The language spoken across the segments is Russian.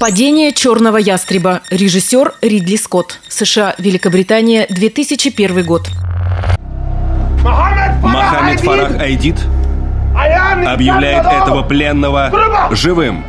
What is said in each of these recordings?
Падение черного ястреба. Режиссер Ридли Скотт. США, Великобритания, 2001 год. Мохаммед Фарах Айдит объявляет этого пленного живым.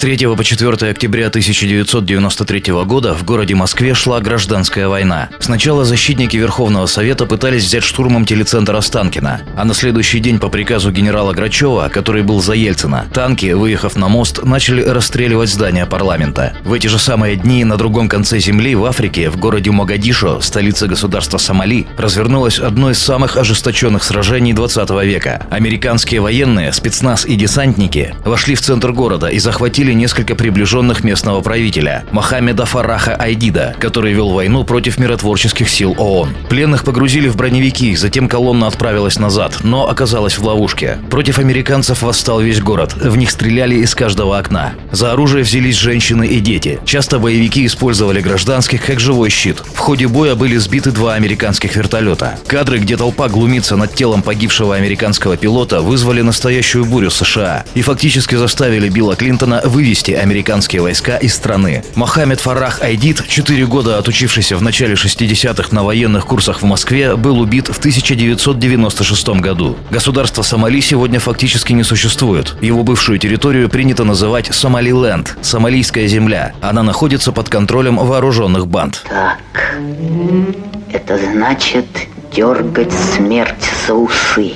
С 3 по 4 октября 1993 года в городе Москве шла гражданская война. Сначала защитники Верховного Совета пытались взять штурмом телецентр Останкина, а на следующий день по приказу генерала Грачева, который был за Ельцина, танки, выехав на мост, начали расстреливать здание парламента. В эти же самые дни на другом конце земли, в Африке, в городе Могадишо, столице государства Сомали, развернулось одно из самых ожесточенных сражений 20 века. Американские военные, спецназ и десантники вошли в центр города и захватили захватили несколько приближенных местного правителя – Мохаммеда Фараха Айдида, который вел войну против миротворческих сил ООН. Пленных погрузили в броневики, затем колонна отправилась назад, но оказалась в ловушке. Против американцев восстал весь город, в них стреляли из каждого окна. За оружие взялись женщины и дети. Часто боевики использовали гражданских как живой щит. В ходе боя были сбиты два американских вертолета. Кадры, где толпа глумится над телом погибшего американского пилота, вызвали настоящую бурю США и фактически заставили Билла Клинтона вывести американские войска из страны. Мохаммед Фарах Айдит, 4 года отучившийся в начале 60-х на военных курсах в Москве, был убит в 1996 году. Государство Сомали сегодня фактически не существует. Его бывшую территорию принято называть Сомалиленд – Сомалийская земля. Она находится под контролем вооруженных банд. Так, это значит дергать смерть за усы.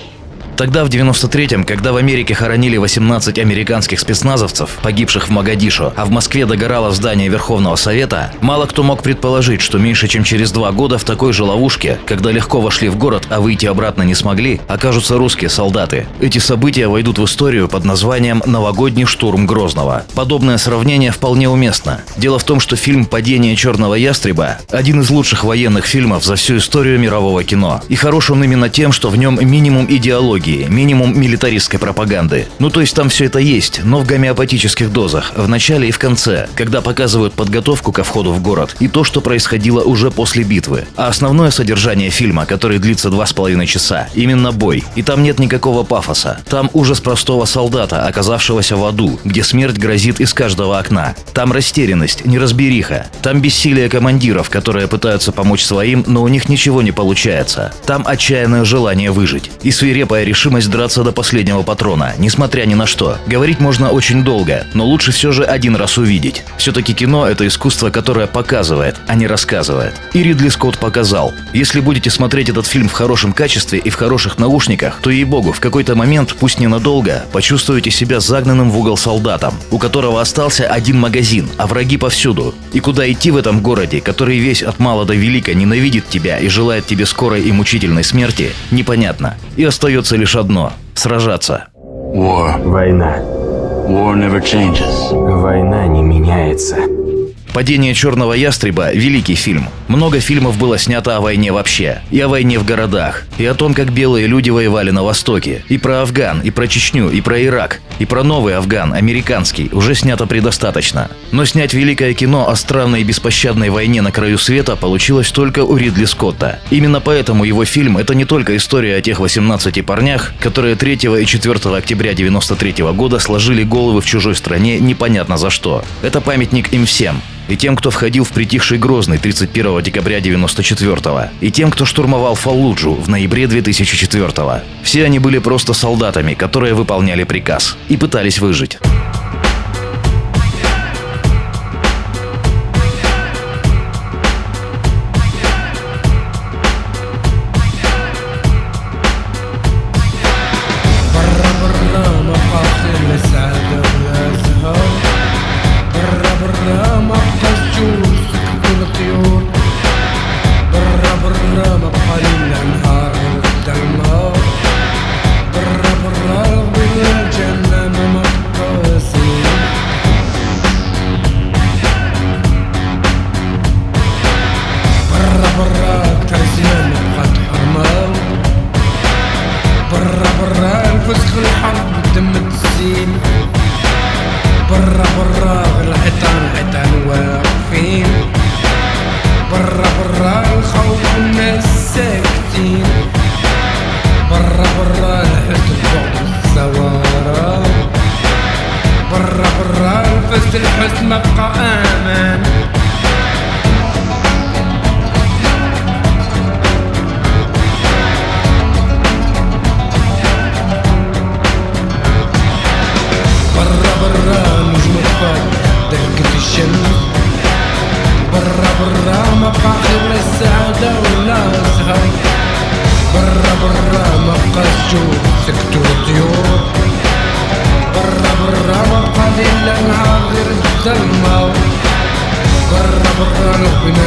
Тогда, в 93-м, когда в Америке хоронили 18 американских спецназовцев, погибших в Магадишу, а в Москве догорало здание Верховного Совета, мало кто мог предположить, что меньше чем через два года в такой же ловушке, когда легко вошли в город, а выйти обратно не смогли, окажутся русские солдаты. Эти события войдут в историю под названием «Новогодний штурм Грозного». Подобное сравнение вполне уместно. Дело в том, что фильм «Падение черного ястреба» – один из лучших военных фильмов за всю историю мирового кино. И хорош он именно тем, что в нем минимум идеологии, идеологии, минимум милитаристской пропаганды. Ну то есть там все это есть, но в гомеопатических дозах, в начале и в конце, когда показывают подготовку ко входу в город и то, что происходило уже после битвы. А основное содержание фильма, который длится два с половиной часа, именно бой. И там нет никакого пафоса. Там ужас простого солдата, оказавшегося в аду, где смерть грозит из каждого окна. Там растерянность, неразбериха. Там бессилие командиров, которые пытаются помочь своим, но у них ничего не получается. Там отчаянное желание выжить. И свирепая решимость драться до последнего патрона, несмотря ни на что. Говорить можно очень долго, но лучше все же один раз увидеть. Все-таки кино – это искусство, которое показывает, а не рассказывает. И Ридли Скотт показал. Если будете смотреть этот фильм в хорошем качестве и в хороших наушниках, то, ей-богу, в какой-то момент, пусть ненадолго, почувствуете себя загнанным в угол солдатом, у которого остался один магазин, а враги повсюду. И куда идти в этом городе, который весь от мала до велика ненавидит тебя и желает тебе скорой и мучительной смерти, непонятно. И остается лишь лишь одно – сражаться. War. Война. War never changes. Война не меняется. «Падение черного ястреба» – великий фильм. Много фильмов было снято о войне вообще. И о войне в городах. И о том, как белые люди воевали на Востоке. И про Афган, и про Чечню, и про Ирак. И про новый Афган, американский, уже снято предостаточно. Но снять великое кино о странной и беспощадной войне на краю света получилось только у Ридли Скотта. Именно поэтому его фильм – это не только история о тех 18 парнях, которые 3 и 4 октября 93 года сложили головы в чужой стране непонятно за что. Это памятник им всем и тем, кто входил в притихший Грозный 31 декабря 94 и тем, кто штурмовал Фаллуджу в ноябре 2004 -го. Все они были просто солдатами, которые выполняли приказ и пытались выжить. فسخ الحرب دم التسين برا برا الحيطان الحيطان واقفين. برا برا الخوف والناس ساكتين. برا برا الحزن البعد الزوارة برا برا الفز الحزن مبقى أمان برا مبقاش لا السعادة ولا الزهر برا برا ما بقاش جو سكتو الطيور برا برا مبقاش إلا نهار غير الظلمة برا برا لو بنا